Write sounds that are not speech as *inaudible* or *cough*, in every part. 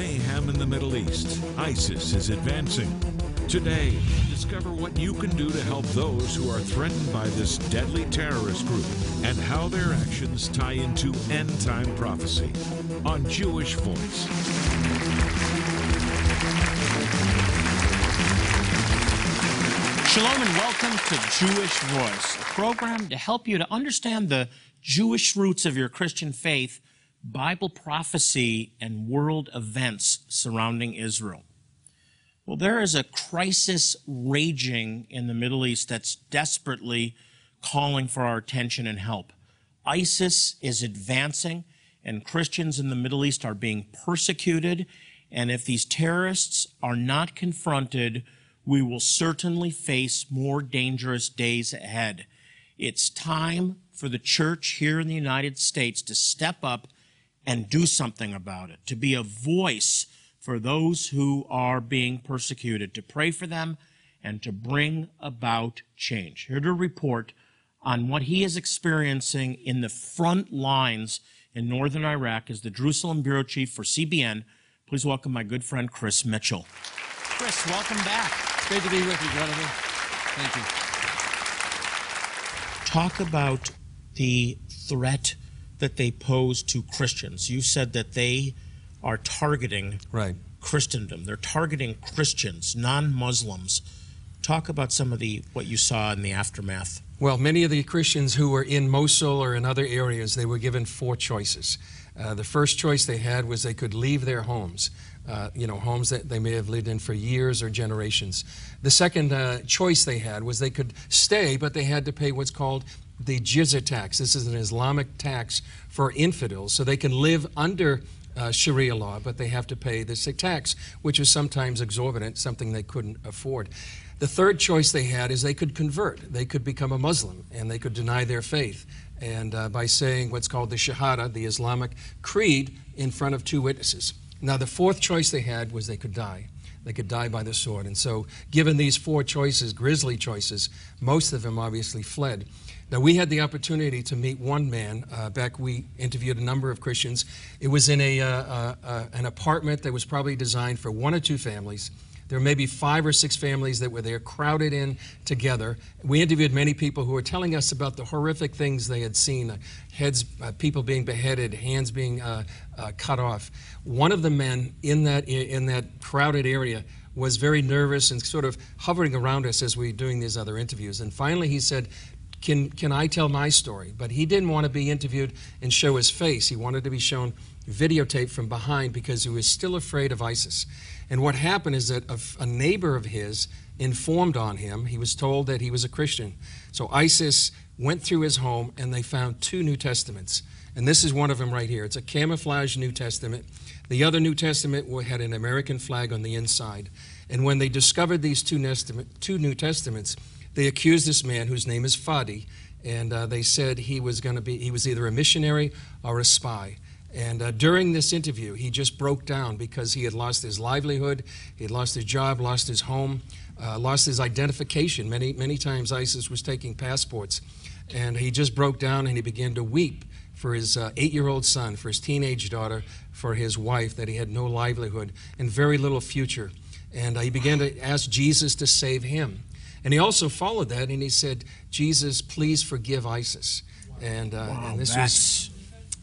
mayhem in the Middle East. ISIS is advancing. Today, discover what you can do to help those who are threatened by this deadly terrorist group and how their actions tie into end time prophecy on Jewish Voice. Shalom and welcome to Jewish Voice, a program to help you to understand the Jewish roots of your Christian faith, Bible prophecy, and world events surrounding Israel. Well, there is a crisis raging in the Middle East that's desperately calling for our attention and help. ISIS is advancing, and Christians in the Middle East are being persecuted. And if these terrorists are not confronted, we will certainly face more dangerous days ahead. It's time for the church here in the United States to step up and do something about it, to be a voice for those who are being persecuted, to pray for them and to bring about change. Here to report on what he is experiencing in the front lines in northern Iraq is the Jerusalem Bureau Chief for CBN. Please welcome my good friend Chris Mitchell. Chris, welcome back. Great to be with you, Jonathan. Thank you. Talk about the threat that they pose to Christians. You said that they are targeting Right. Christendom. They're targeting Christians, non-Muslims. Talk about some of the what you saw in the aftermath. Well, many of the Christians who were in Mosul or in other areas, they were given four choices. Uh, the first choice they had was they could leave their homes, uh, you know, homes that they may have lived in for years or generations. The second uh, choice they had was they could stay, but they had to pay what's called the jizya tax. This is an Islamic tax for infidels, so they can live under uh, Sharia law, but they have to pay this tax, which is sometimes exorbitant, something they couldn't afford. The third choice they had is they could convert. They could become a Muslim and they could deny their faith. And uh, by saying what's called the Shahada, the Islamic creed, in front of two witnesses. Now, the fourth choice they had was they could die. They could die by the sword. And so, given these four choices, grisly choices, most of them obviously fled. Now, we had the opportunity to meet one man. Uh, back, we interviewed a number of Christians. It was in a, uh, uh, uh, an apartment that was probably designed for one or two families. There were maybe five or six families that were there crowded in together. We interviewed many people who were telling us about the horrific things they had seen uh, heads, uh, people being beheaded, hands being uh, uh, cut off. One of the men in that, in that crowded area was very nervous and sort of hovering around us as we were doing these other interviews. And finally, he said, can, can I tell my story? But he didn't want to be interviewed and show his face. He wanted to be shown videotape from behind because he was still afraid of ISIS. And what happened is that a, a, neighbor of his informed on him. He was told that he was a Christian. So ISIS went through his home and they found two New Testaments. And this is one of them right here. It's a camouflage New Testament. The other New Testament had an American flag on the inside. And when they discovered these two, two New Testaments, they accused this man whose name is Fadi, and uh, they said he was going to be, he was either a missionary or a spy. And uh, during this interview, he just broke down because he had lost his livelihood, he had lost his job, lost his home, uh, lost his identification. Many, many times ISIS was taking passports. And he just broke down and he began to weep for his uh, eight year old son, for his teenage daughter, for his wife, that he had no livelihood and very little future. And uh, he began to ask Jesus to save him. And he also followed that and he said, Jesus, please forgive ISIS. And, uh, wow, and this was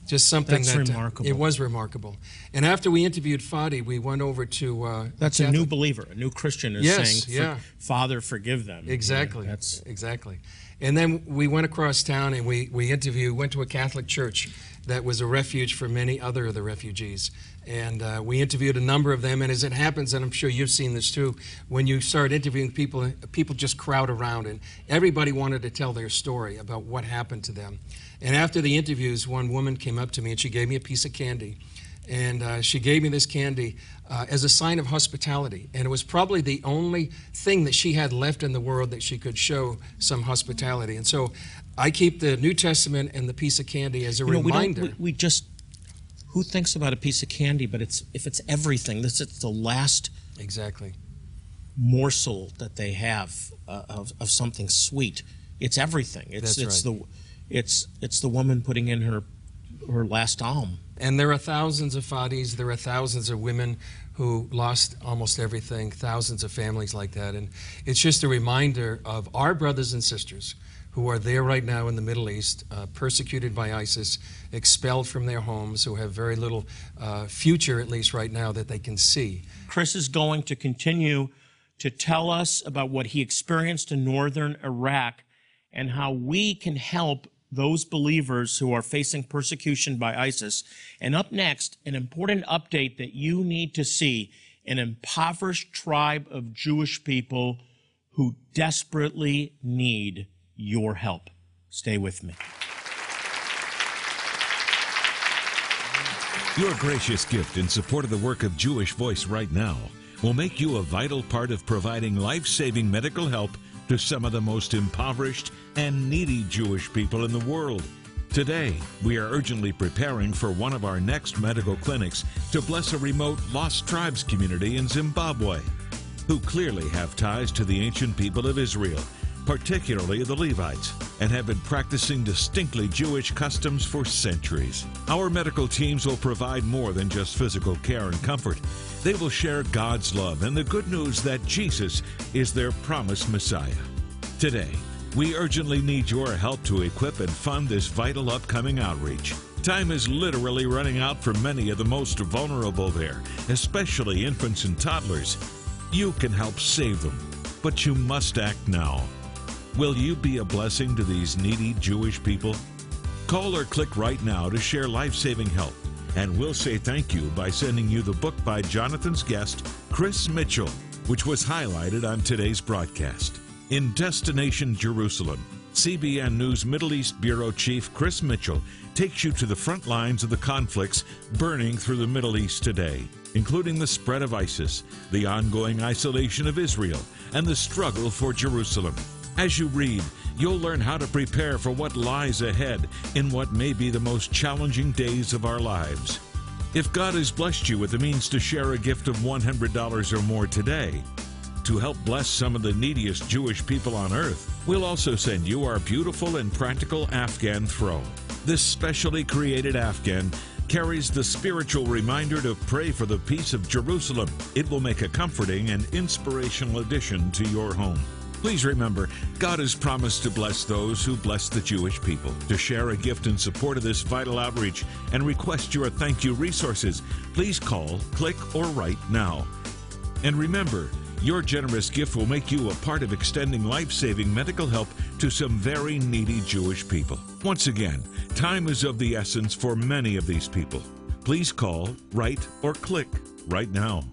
just something that's that remarkable. it was remarkable. And after we interviewed Fadi, we went over to uh, that's a new believer, a new Christian is yes, saying, yeah. "Father, forgive them." Exactly. Yeah, that's exactly. And then we went across town and we we interviewed, went to a Catholic church that was a refuge for many other of the refugees. And uh, we interviewed a number of them. And as it happens, and I'm sure you've seen this too, when you start interviewing people, people just crowd around, and everybody wanted to tell their story about what happened to them. And after the interviews, one woman came up to me and she gave me a piece of candy. And uh, she gave me this candy uh, as a sign of hospitality. And it was probably the only thing that she had left in the world that she could show some hospitality. And so I keep the New Testament and the piece of candy as a you know, reminder. We, we, we, just, who thinks about a piece of candy, but it's if it's everything, this is the last exactly morsel that they have uh, of, of something sweet. It's everything. It's That's it's right. the it's it's the woman putting in her her last alm And there are thousands of Fadis, there are thousands of women who lost almost everything, thousands of families like that. And it's just a reminder of our brothers and sisters who are there right now in the Middle East, uh, persecuted by ISIS, expelled from their homes, who have very little uh, future, at least right now, that they can see. Chris is going to continue to tell us about what he experienced in northern Iraq and how we can help those believers who are facing persecution by ISIS. And up next, an important update that you need to see an impoverished tribe of Jewish people who desperately need your help. Stay with me. Your gracious gift in support of the work of Jewish Voice right now will make you a vital part of providing life saving medical help to some of the most impoverished and needy Jewish people in the world. Today, we are urgently preparing for one of our next medical clinics to bless a remote Lost Tribes community in Zimbabwe, who clearly have ties to the ancient people of Israel, particularly the Levites, and have been practicing distinctly Jewish customs for centuries. Our medical teams will provide more than just physical care and comfort. They will share God's love and the good news that Jesus is their promised Messiah. Today, we urgently need your help to equip and fund this vital upcoming outreach. Time is literally running out for many of the most vulnerable there, especially infants and toddlers. You can help save them, but you must act now. Will you be a blessing to these needy Jewish people? Call or click right now to share life saving help, and we'll say thank you by sending you the book by Jonathan's guest, Chris Mitchell, which was highlighted on today's broadcast. In Destination Jerusalem, CBN News Middle East Bureau Chief Chris Mitchell takes you to the front lines of the conflicts burning through the Middle East today, including the spread of ISIS, the ongoing isolation of Israel, and the struggle for Jerusalem. As you read, you'll learn how to prepare for what lies ahead in what may be the most challenging days of our lives. If God has blessed you with the means to share a gift of $100 or more today, to help bless some of the neediest Jewish people on earth, we'll also send you our beautiful and practical Afghan throw. This specially created Afghan carries the spiritual reminder to pray for the peace of Jerusalem. It will make a comforting and inspirational addition to your home. Please remember, God has promised to bless those who bless the Jewish people. To share a gift in support of this vital outreach and request your thank you resources, please call, click, or write now. And remember, your generous gift will make you a part of extending life saving medical help to some very needy Jewish people. Once again, time is of the essence for many of these people. Please call, write, or click right now.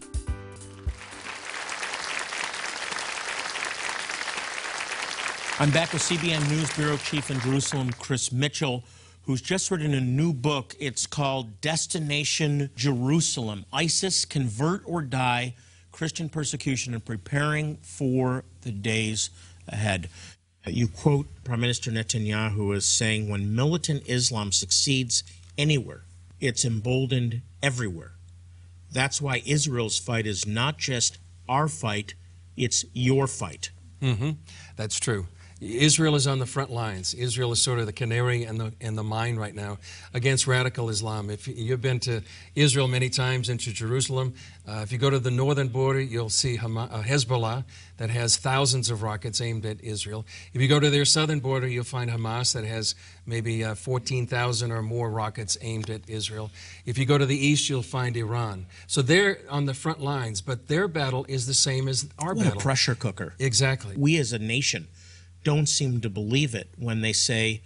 I'm back with CBN News Bureau Chief in Jerusalem, Chris Mitchell, who's just written a new book. It's called Destination Jerusalem ISIS, Convert or Die Christian Persecution and Preparing for the Days Ahead. You quote Prime Minister Netanyahu as saying, When militant Islam succeeds anywhere, it's emboldened everywhere. That's why Israel's fight is not just our fight, it's your fight. Mm-hmm. That's true. Israel is on the front lines. Israel is sort of the canary in the in the mine right now against radical Islam. If you've been to Israel many times into Jerusalem, uh, if you go to the northern border, you'll see uh, Hezbollah that has thousands of rockets aimed at Israel. If you go to their southern border, you'll find Hamas that has maybe uh, 14,000 or more rockets aimed at Israel. If you go to the east, you'll find Iran. So they're on the front lines, but their battle is the same as our what battle. A pressure cooker. Exactly. We as a nation don't seem to believe it when they say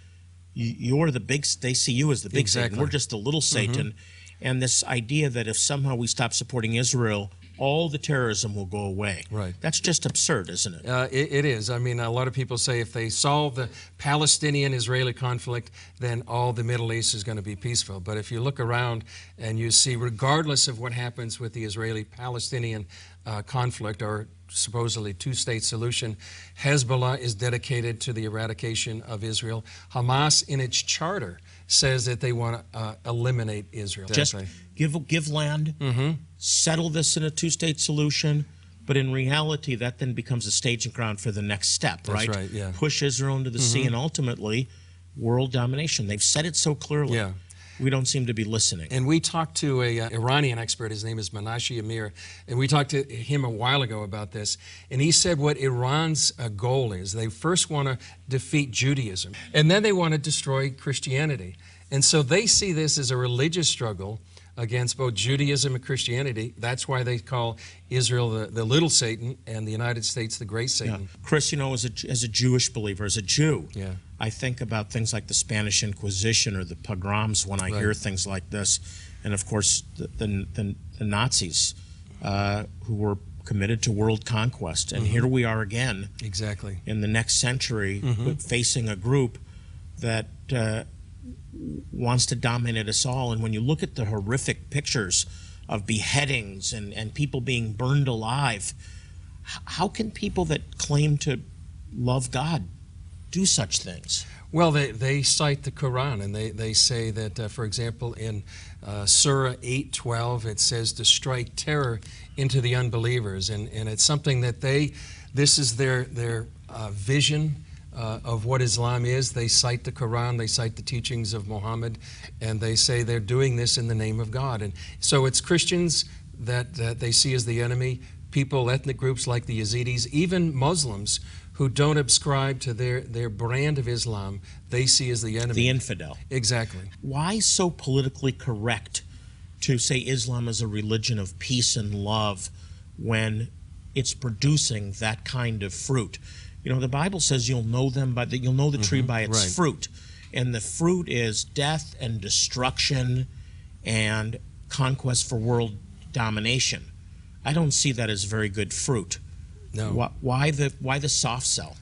you're the big they see you as the big exactly. satan we're just the little satan mm-hmm. and this idea that if somehow we stop supporting israel all the terrorism will go away right that's just absurd isn't it? Uh, it, it is i mean a lot of people say if they solve the palestinian israeli conflict then all the middle east is going to be peaceful but if you look around and you see regardless of what happens with the israeli palestinian uh, conflict or supposedly two state solution. Hezbollah is dedicated to the eradication of Israel. Hamas, in its charter, says that they want to uh, eliminate Israel. Just give, give land, mm-hmm. settle this in a two state solution. But in reality, that then becomes a staging ground for the next step, That's right? right yeah. Push Israel into the mm-hmm. sea and ultimately world domination. They've said it so clearly. Yeah. We don't seem to be listening. And we talked to a uh, Iranian expert. His name is Menashe Amir, and we talked to him a while ago about this. And he said what Iran's uh, goal is: they first want to defeat Judaism, and then they want to destroy Christianity. And so they see this as a religious struggle against both Judaism and Christianity. That's why they call Israel the, the little Satan and the United States the great Satan. Yeah. Chris, you know, as a, as a Jewish believer, as a Jew, Yeah. I think about things like the Spanish Inquisition or the pogroms when I Right. hear things like this. And of course, the, the, the, the Nazis uh, who were committed to world conquest. And here we are again Exactly. in the next century with- facing a group that uh, wants to dominate us all. And when you look at the horrific pictures of beheadings and, and people being burned alive, how can people that claim to love God do such things? Well, they, they cite the Quran and they, they say that, uh, for example, in uh, Surah 8:12, it says to strike terror into the unbelievers, and, and it's something that they, this is their their uh, vision uh, of what Islam is. They cite the Quran, they cite the teachings of Muhammad, and they say they're doing this in the name of God. And so it's Christians that, that they see as the enemy, people, ethnic groups like the Yazidis, even Muslims who don't ascribe to their, their brand of Islam, they see as the enemy. The infidel. exactly. Why so politically correct to say Islam is a religion of peace and love when it's producing that kind of fruit? You know, the Bible says you'll know them by the, you'll know the tree mm-hmm. by its right. fruit. And the fruit is death and destruction and conquest for world domination. I don't see that as very good fruit. No. Why, why the why the soft sell?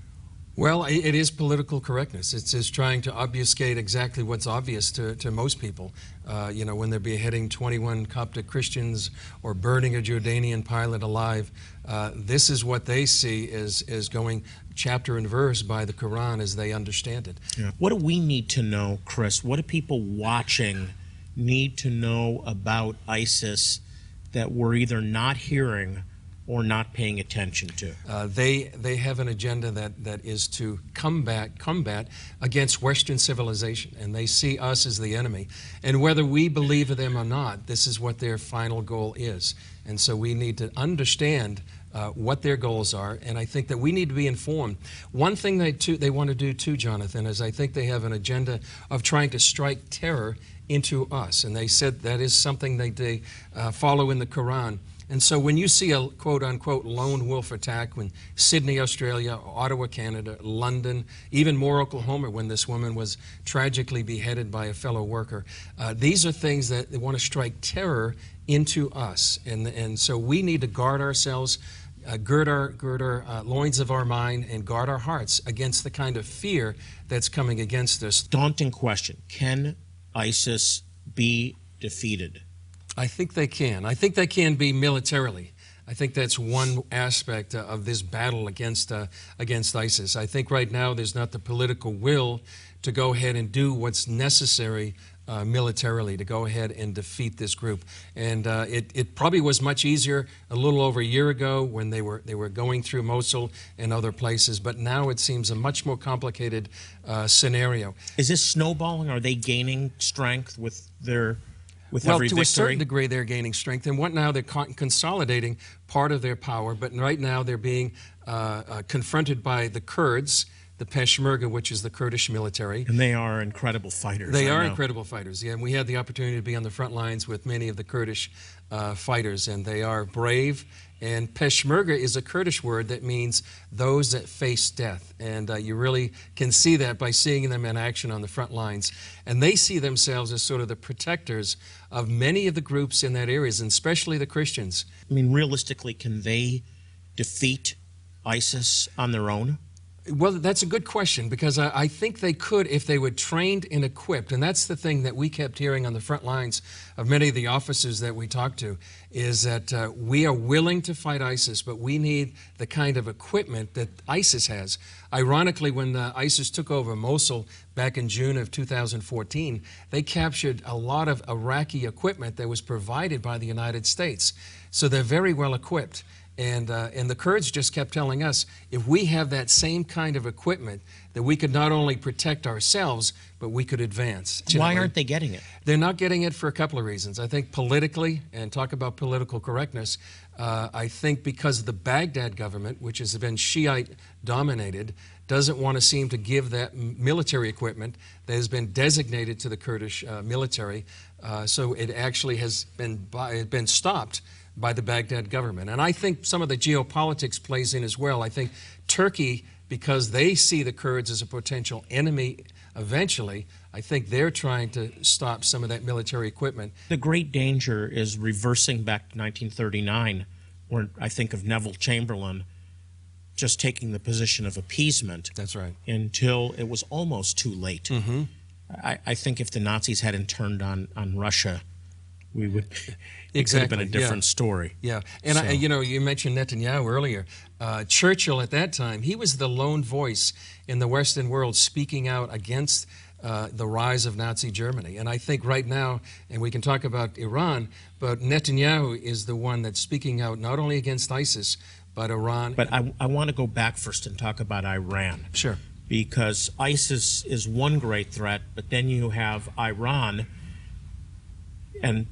Well, it is political correctness. It's just trying to obfuscate exactly what's obvious to, to most people. Uh, you know, when they're beheading 21 Coptic Christians or burning a Jordanian pilot alive, uh, this is what they see as, as going chapter and verse by the Quran as they understand it. What do we need to know, Chris? What do people watching need to know about ISIS that we're either not hearing or not paying attention to? Uh, they they have an agenda that, that is to combat combat against Western civilization, and they see us as the enemy. And whether we believe them or not, this is what their final goal is. And so we need to understand uh, what their goals are, and I think that we need to be informed. One thing they too, they want to do too, Jonathan, is I think they have an agenda of trying to strike terror into us, and they said that is something they, they uh, follow in the Quran. And so when you see a quote unquote lone wolf attack when Sydney, Australia, Ottawa, Canada, London, even Moore Oklahoma, when this woman was tragically beheaded by a fellow worker, uh, these are things that they want to strike terror into us. And, and so we need to guard ourselves. Uh, gird our, gird our uh, loins of our mind and guard our hearts against the kind of fear that's coming against us. Daunting question Can ISIS be defeated? I think they can. I think they can be militarily. I think that's one aspect uh, of this battle against uh, against ISIS. I think right now there's not the political will to go ahead and do what's necessary uh, militarily to go ahead and defeat this group. And uh, it, it probably was much easier a little over a year ago when they were they were going through Mosul and other places. But now it seems a much more complicated uh, scenario. Is this snowballing? Are they gaining strength with their with Well, every to victory? a certain degree, they're gaining strength, and what now they're con- consolidating part of their power. But right now, they're being uh, uh, confronted by the Kurds, the Peshmerga, which is the Kurdish military. and they are incredible fighters. They I are know. incredible fighters. Yeah, and we had the opportunity to be on the front lines with many of the Kurdish uh, fighters, and they are brave. And Peshmerga is a Kurdish word that means those that face death. And uh, you really can see that by seeing them in action on the front lines. And they see themselves as sort of the protectors of many of the groups in that area, and especially the Christians. I mean, realistically, can they defeat ISIS on their own? Well, that's a good question because I, I think they could if they were trained and equipped. And that's the thing that we kept hearing on the front lines of many of the officers that we talked to is that uh, we are willing to fight ISIS, but we need the kind of equipment that ISIS has. Ironically, when ISIS took over Mosul back in June of 2014, they captured a lot of Iraqi equipment that was provided by the United States. So they're very well equipped. And, uh, and the Kurds just kept telling us if we have that same kind of equipment, that we could not only protect ourselves, but we could advance. Why aren't they getting it? They're not getting it for a couple of reasons. I think politically, and talk about political correctness, uh, I think because the Baghdad government, which has been Shiite dominated, doesn't want to seem to give that military equipment that has been designated to the Kurdish uh, military. Uh, so it actually has been, by, been stopped by the Baghdad government. And I think some of the geopolitics plays in as well. I think Turkey, because they see the Kurds as a potential enemy eventually, I think they're trying to stop some of that military equipment. The great danger is reversing back to 1939, where I think of Neville Chamberlain just taking the position of appeasement That's right. until it was almost too late. Mm-hmm. I, I think if the Nazis hadn't turned on, on Russia, we would. *laughs* It Exactly, could have been a yeah. different story. Yeah, and I, you know, you mentioned Netanyahu earlier. Uh, Churchill at that time, he was the lone voice in the Western world speaking out against uh, the rise of Nazi Germany. And I think right now, and we can talk about Iran, but Netanyahu is the one that's speaking out not only against ISIS, but Iran. But I, I want to go back first and talk about Iran. sure, because ISIS is one great threat, but then you have Iran and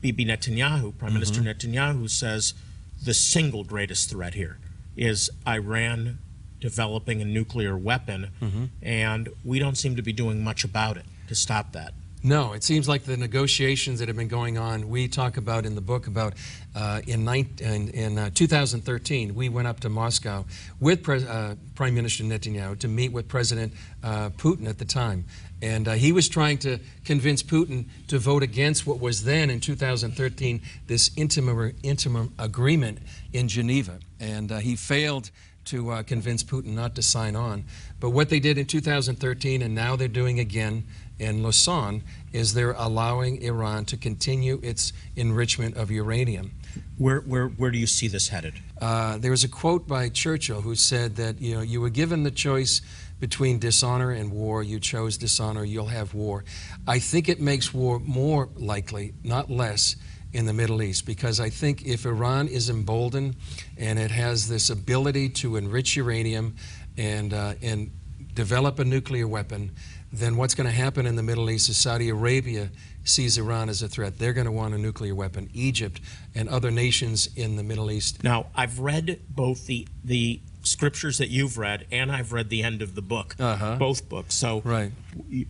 Bibi Netanyahu, Prime mm-hmm. Minister Netanyahu, says the single greatest threat here is Iran developing a nuclear weapon, mm-hmm. and we don't seem to be doing much about it to stop that. No, it seems like the negotiations that have been going on, we talk about in the book about uh, in, nine, in, in uh, 2013, we went up to Moscow with Pres- uh, Prime Minister Netanyahu to meet with President uh, Putin at the time. And uh, he was trying to convince Putin to vote against what was then, in 2013, this intimate, intimate agreement in Geneva. And uh, he failed to convince Putin not to sign on. But what they did in 2013, and now they're doing again in Lausanne, is they're allowing Iran to continue its enrichment of uranium. Where, where, where do you see this headed? Uh, there was a quote by Churchill who said that you know you were given the choice between dishonor and war. You chose dishonor. You'll have war. I think it makes war more likely, not less, in the Middle East because I think if Iran is emboldened and it has this ability to enrich uranium and uh, and develop a nuclear weapon, then what's going to happen in the Middle East is Saudi Arabia sees Iran as a threat. They're going to want a nuclear weapon. Egypt and other nations in the Middle East Now, I've read both the, the scriptures that you've read, and I've read the end of the book, Uh-huh. both books. So Right. you,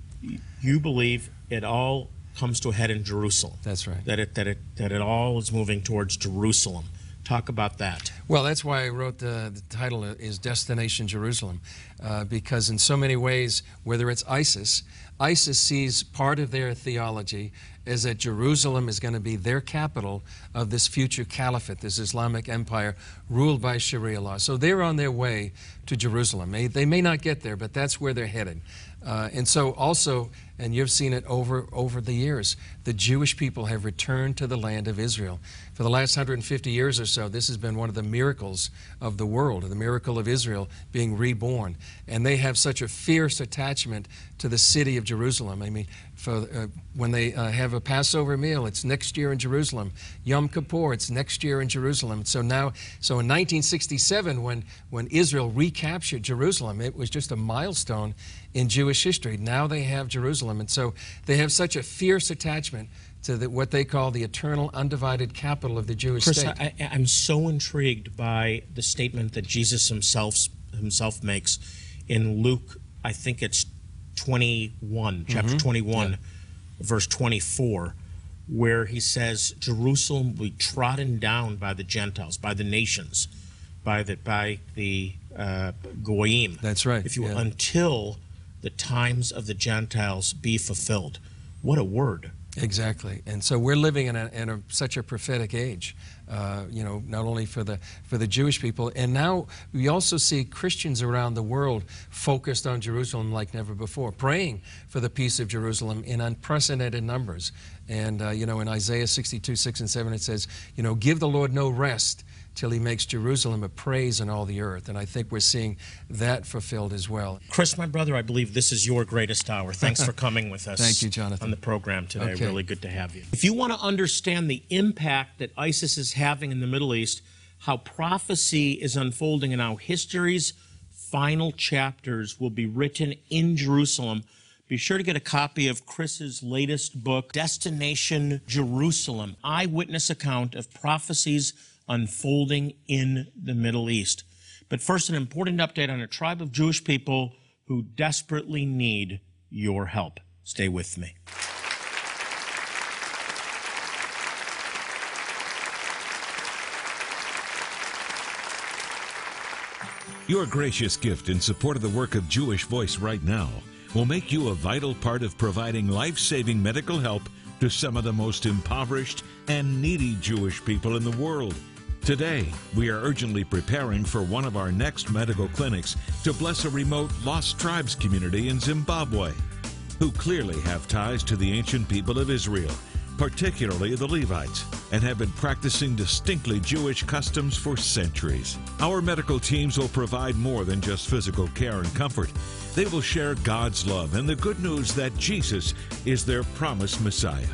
you believe it all comes to a head in Jerusalem. That's right. That it that it that it all is moving towards Jerusalem. Talk about that. Well, that's why I wrote the, the title is Destination Jerusalem, uh, because in so many ways, whether it's ISIS, ISIS sees part of their theology is that Jerusalem is going to be their capital of this future caliphate, this Islamic empire ruled by Sharia law. So they're on their way to Jerusalem. They, they may not get there, but that's where they're headed. Uh, and so also, and you've seen it over over the years, the Jewish people have returned to the land of Israel. For the last 150 years or so, this has been one of the miracles of the world, the miracle of Israel being reborn. And they have such a fierce attachment to the city of Jerusalem. I mean, for, uh, when they uh, have a Passover meal, it's next year in Jerusalem. Yom Kippur, it's next year in Jerusalem. So now, so in 1967, when, when Israel recaptured Jerusalem, it was just a milestone in Jewish history. Now they have Jerusalem. And so they have such a fierce attachment to the, what they call the eternal, undivided capital of the Jewish Chris, state. I, I'm so intrigued by the statement that Jesus himself himself makes in Luke. I think it's 21, chapter 21, verse 24, where he says, "Jerusalem will be trodden down by the Gentiles, by the nations, by the by the uh, goyim." That's right, If you will, yeah. until the times of the Gentiles be fulfilled. What a word! Exactly, and so we're living in, a, in a, such a prophetic age, uh, you know, not only for the for the Jewish people, and now we also see Christians around the world focused on Jerusalem like never before, praying for the peace of Jerusalem in unprecedented numbers. And uh, you know, in Isaiah 62, 6 and 7, it says, you know, give the Lord no rest till He makes Jerusalem a praise in all the earth. And I think we're seeing that fulfilled as well. Chris, my brother, I believe this is your greatest hour. Thanks for *laughs* coming with us. Thank you, Jonathan. On the program today. Okay. Really good to have you. If you want to understand the impact that ISIS is having in the Middle East, how prophecy is unfolding and how history's final chapters will be written in Jerusalem. Be sure to get a copy of Chris's latest book, Destination Jerusalem Eyewitness Account of Prophecies Unfolding in the Middle East. But first, an important update on a tribe of Jewish people who desperately need your help. Stay with me. Your gracious gift in support of the work of Jewish Voice right now will make you a vital part of providing life saving medical help to some of the most impoverished and needy Jewish people in the world. Today, we are urgently preparing for one of our next medical clinics to bless a remote Lost Tribes community in Zimbabwe, who clearly have ties to the ancient people of Israel particularly the Levites, and have been practicing distinctly Jewish customs for centuries. Our medical teams will provide more than just physical care and comfort. They will share God's love and the good news that Jesus is their promised Messiah.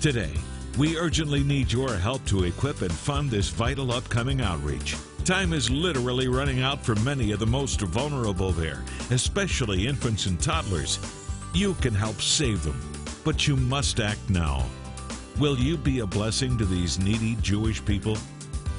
Today, we urgently need your help to equip and fund this vital upcoming outreach. Time is literally running out for many of the most vulnerable there, especially infants and toddlers. You can help save them, but you must act now. Will you be a blessing to these needy Jewish people?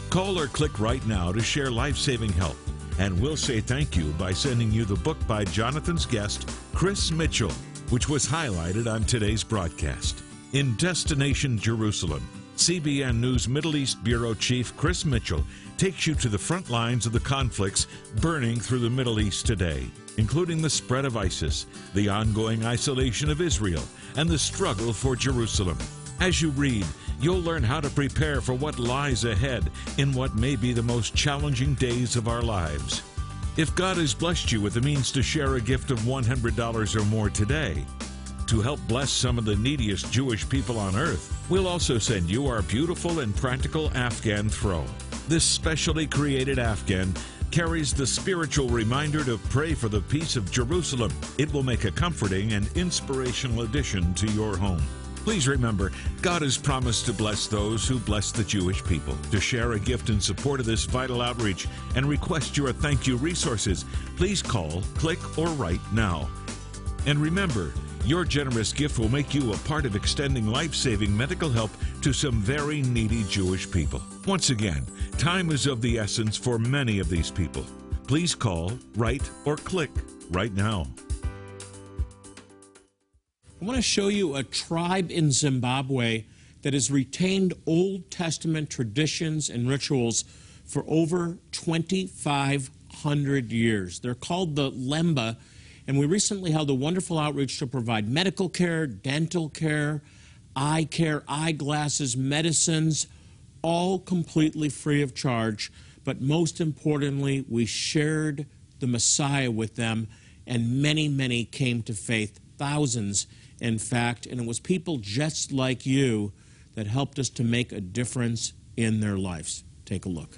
Call or click right now to share life saving help, and we'll say thank you by sending you the book by Jonathan's guest, Chris Mitchell, which was highlighted on today's broadcast. In Destination Jerusalem, CBN News Middle East Bureau Chief Chris Mitchell takes you to the front lines of the conflicts burning through the Middle East today, including the spread of ISIS, the ongoing isolation of Israel, and the struggle for Jerusalem. As you read, you'll learn how to prepare for what lies ahead in what may be the most challenging days of our lives. If God has blessed you with the means to share a gift of $100 or more today, to help bless some of the neediest Jewish people on earth, we'll also send you our beautiful and practical Afghan throw. This specially created Afghan carries the spiritual reminder to pray for the peace of Jerusalem. It will make a comforting and inspirational addition to your home. Please remember, God has promised to bless those who bless the Jewish people. To share a gift in support of this vital outreach and request your thank you resources, please call, click, or write now. And remember, your generous gift will make you a part of extending life saving medical help to some very needy Jewish people. Once again, time is of the essence for many of these people. Please call, write, or click right now. I want to show you a tribe in Zimbabwe that has retained Old Testament traditions and rituals for over 2,500 years. They're called the Lemba, and we recently held a wonderful outreach to provide medical care, dental care, eye care, eyeglasses, medicines, all completely free of charge. But most importantly, we shared the Messiah with them, and many, many came to faith, thousands in fact, and it was people just like you that helped us to make a difference in their lives. Take a look.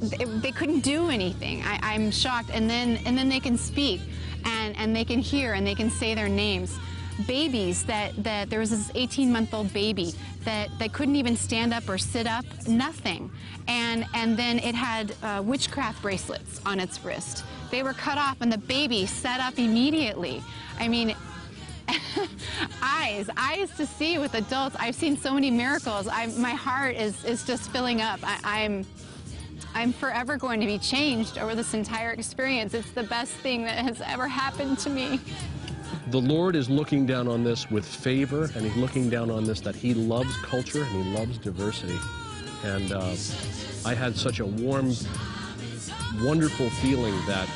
they, couldn't do anything. I, am shocked. And then and then they can speak, and and they can hear and they can say their names. Babies that that there was this 18 month old baby that that couldn't even stand up or sit up, nothing. And and then it had uh, witchcraft bracelets on its wrist. They were cut off, and the baby sat up immediately. I mean, *laughs* eyes, eyes to see with adults. I've seen so many miracles. I, my heart is, is just filling up. I, I'm, I'm forever going to be changed over this entire experience. It's the best thing that has ever happened to me. The Lord is looking down on this with favor, and He's looking down on this that He loves culture and He loves diversity. And uh, I had such a warm, wonderful feeling that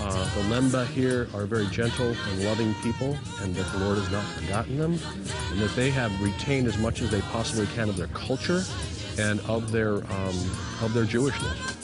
uh, the Lemba here are very gentle and loving people, and that the Lord has not forgotten them, and that they have retained as much as they possibly can of their culture and of their um, of their Jewishness.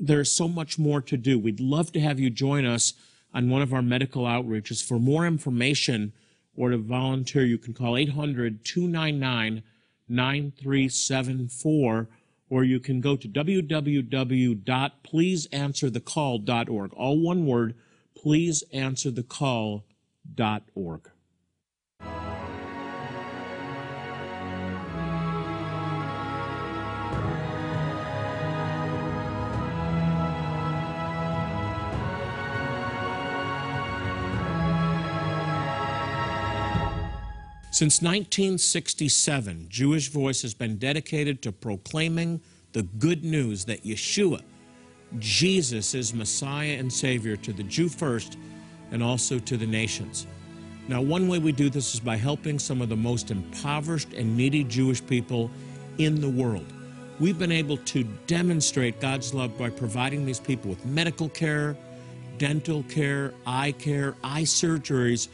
There's so much more to do. We'd love to have you join us on one of our medical outreaches. For more information or to volunteer, you can call 800 299 9374 or you can go to www.pleaseanswerthecall.org. All one word, pleaseanswerthecall.org. Since 1967, Jewish Voice has been dedicated to proclaiming the good news that Yeshua, Jesus, is Messiah and Savior to the Jew first and also to the nations. Now, one way we do this is by helping some of the most impoverished and needy Jewish people in the world. We've been able to demonstrate God's love by providing these people with medical care, dental care, eye care, eye surgeries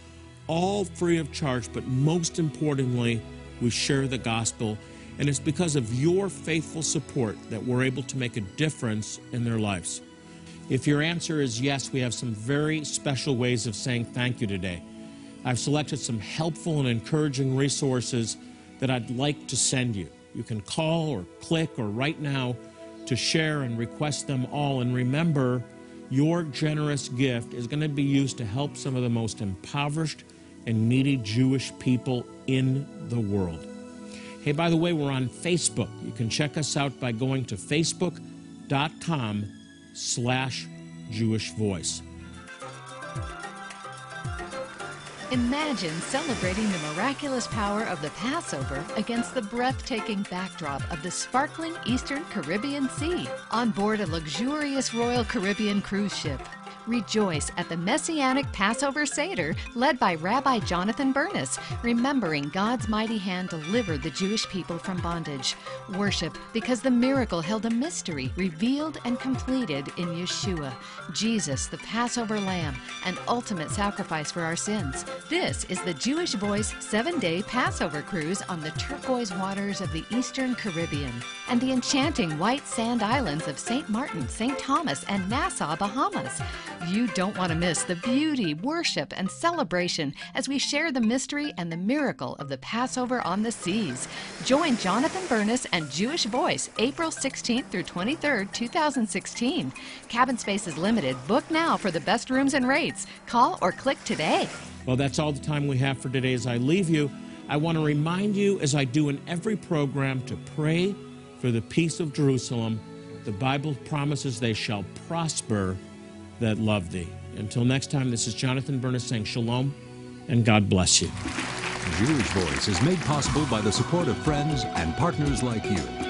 all free of charge, but most importantly, we share the gospel. And it's because of your faithful support that we're able to make a difference in their lives. If your answer is yes, we have some very special ways of saying thank you today. I've selected some helpful and encouraging resources that I'd like to send you. You can call or click or write now to share and request them all. And remember, your generous gift is going to be used to help some of the most impoverished and needy Jewish people in the world. Hey, by the way, we're on Facebook. You can check us out by going to facebook.com slash Jewish Voice. Imagine celebrating the miraculous power of the Passover against the breathtaking backdrop of the sparkling Eastern Caribbean Sea on board a luxurious Royal Caribbean cruise ship. Rejoice at the Messianic Passover Seder led by Rabbi Jonathan Bernis, remembering God's mighty hand delivered the Jewish people from bondage. Worship because the miracle held a mystery revealed and completed in Yeshua, Jesus, the Passover Lamb, an ultimate sacrifice for our sins. This is the Jewish Voice seven day Passover cruise on the turquoise waters of the Eastern Caribbean and the enchanting white sand islands of St. Martin, St. Thomas, and Nassau, Bahamas. You don't want to miss the beauty, worship, and celebration as we share the mystery and the miracle of the Passover on the seas. Join Jonathan Bernis and Jewish Voice April 16th through 23rd, 2016. Cabin space is limited. Book now for the best rooms and rates. Call or click today. Well, that's all the time we have for today. As I leave you, I want to remind you, as I do in every program, to pray for the peace of Jerusalem. The Bible promises they shall prosper that love thee. Until next time, this is Jonathan Bernis saying shalom and God bless you. Jewish Voice is made possible by the support of friends and partners like you.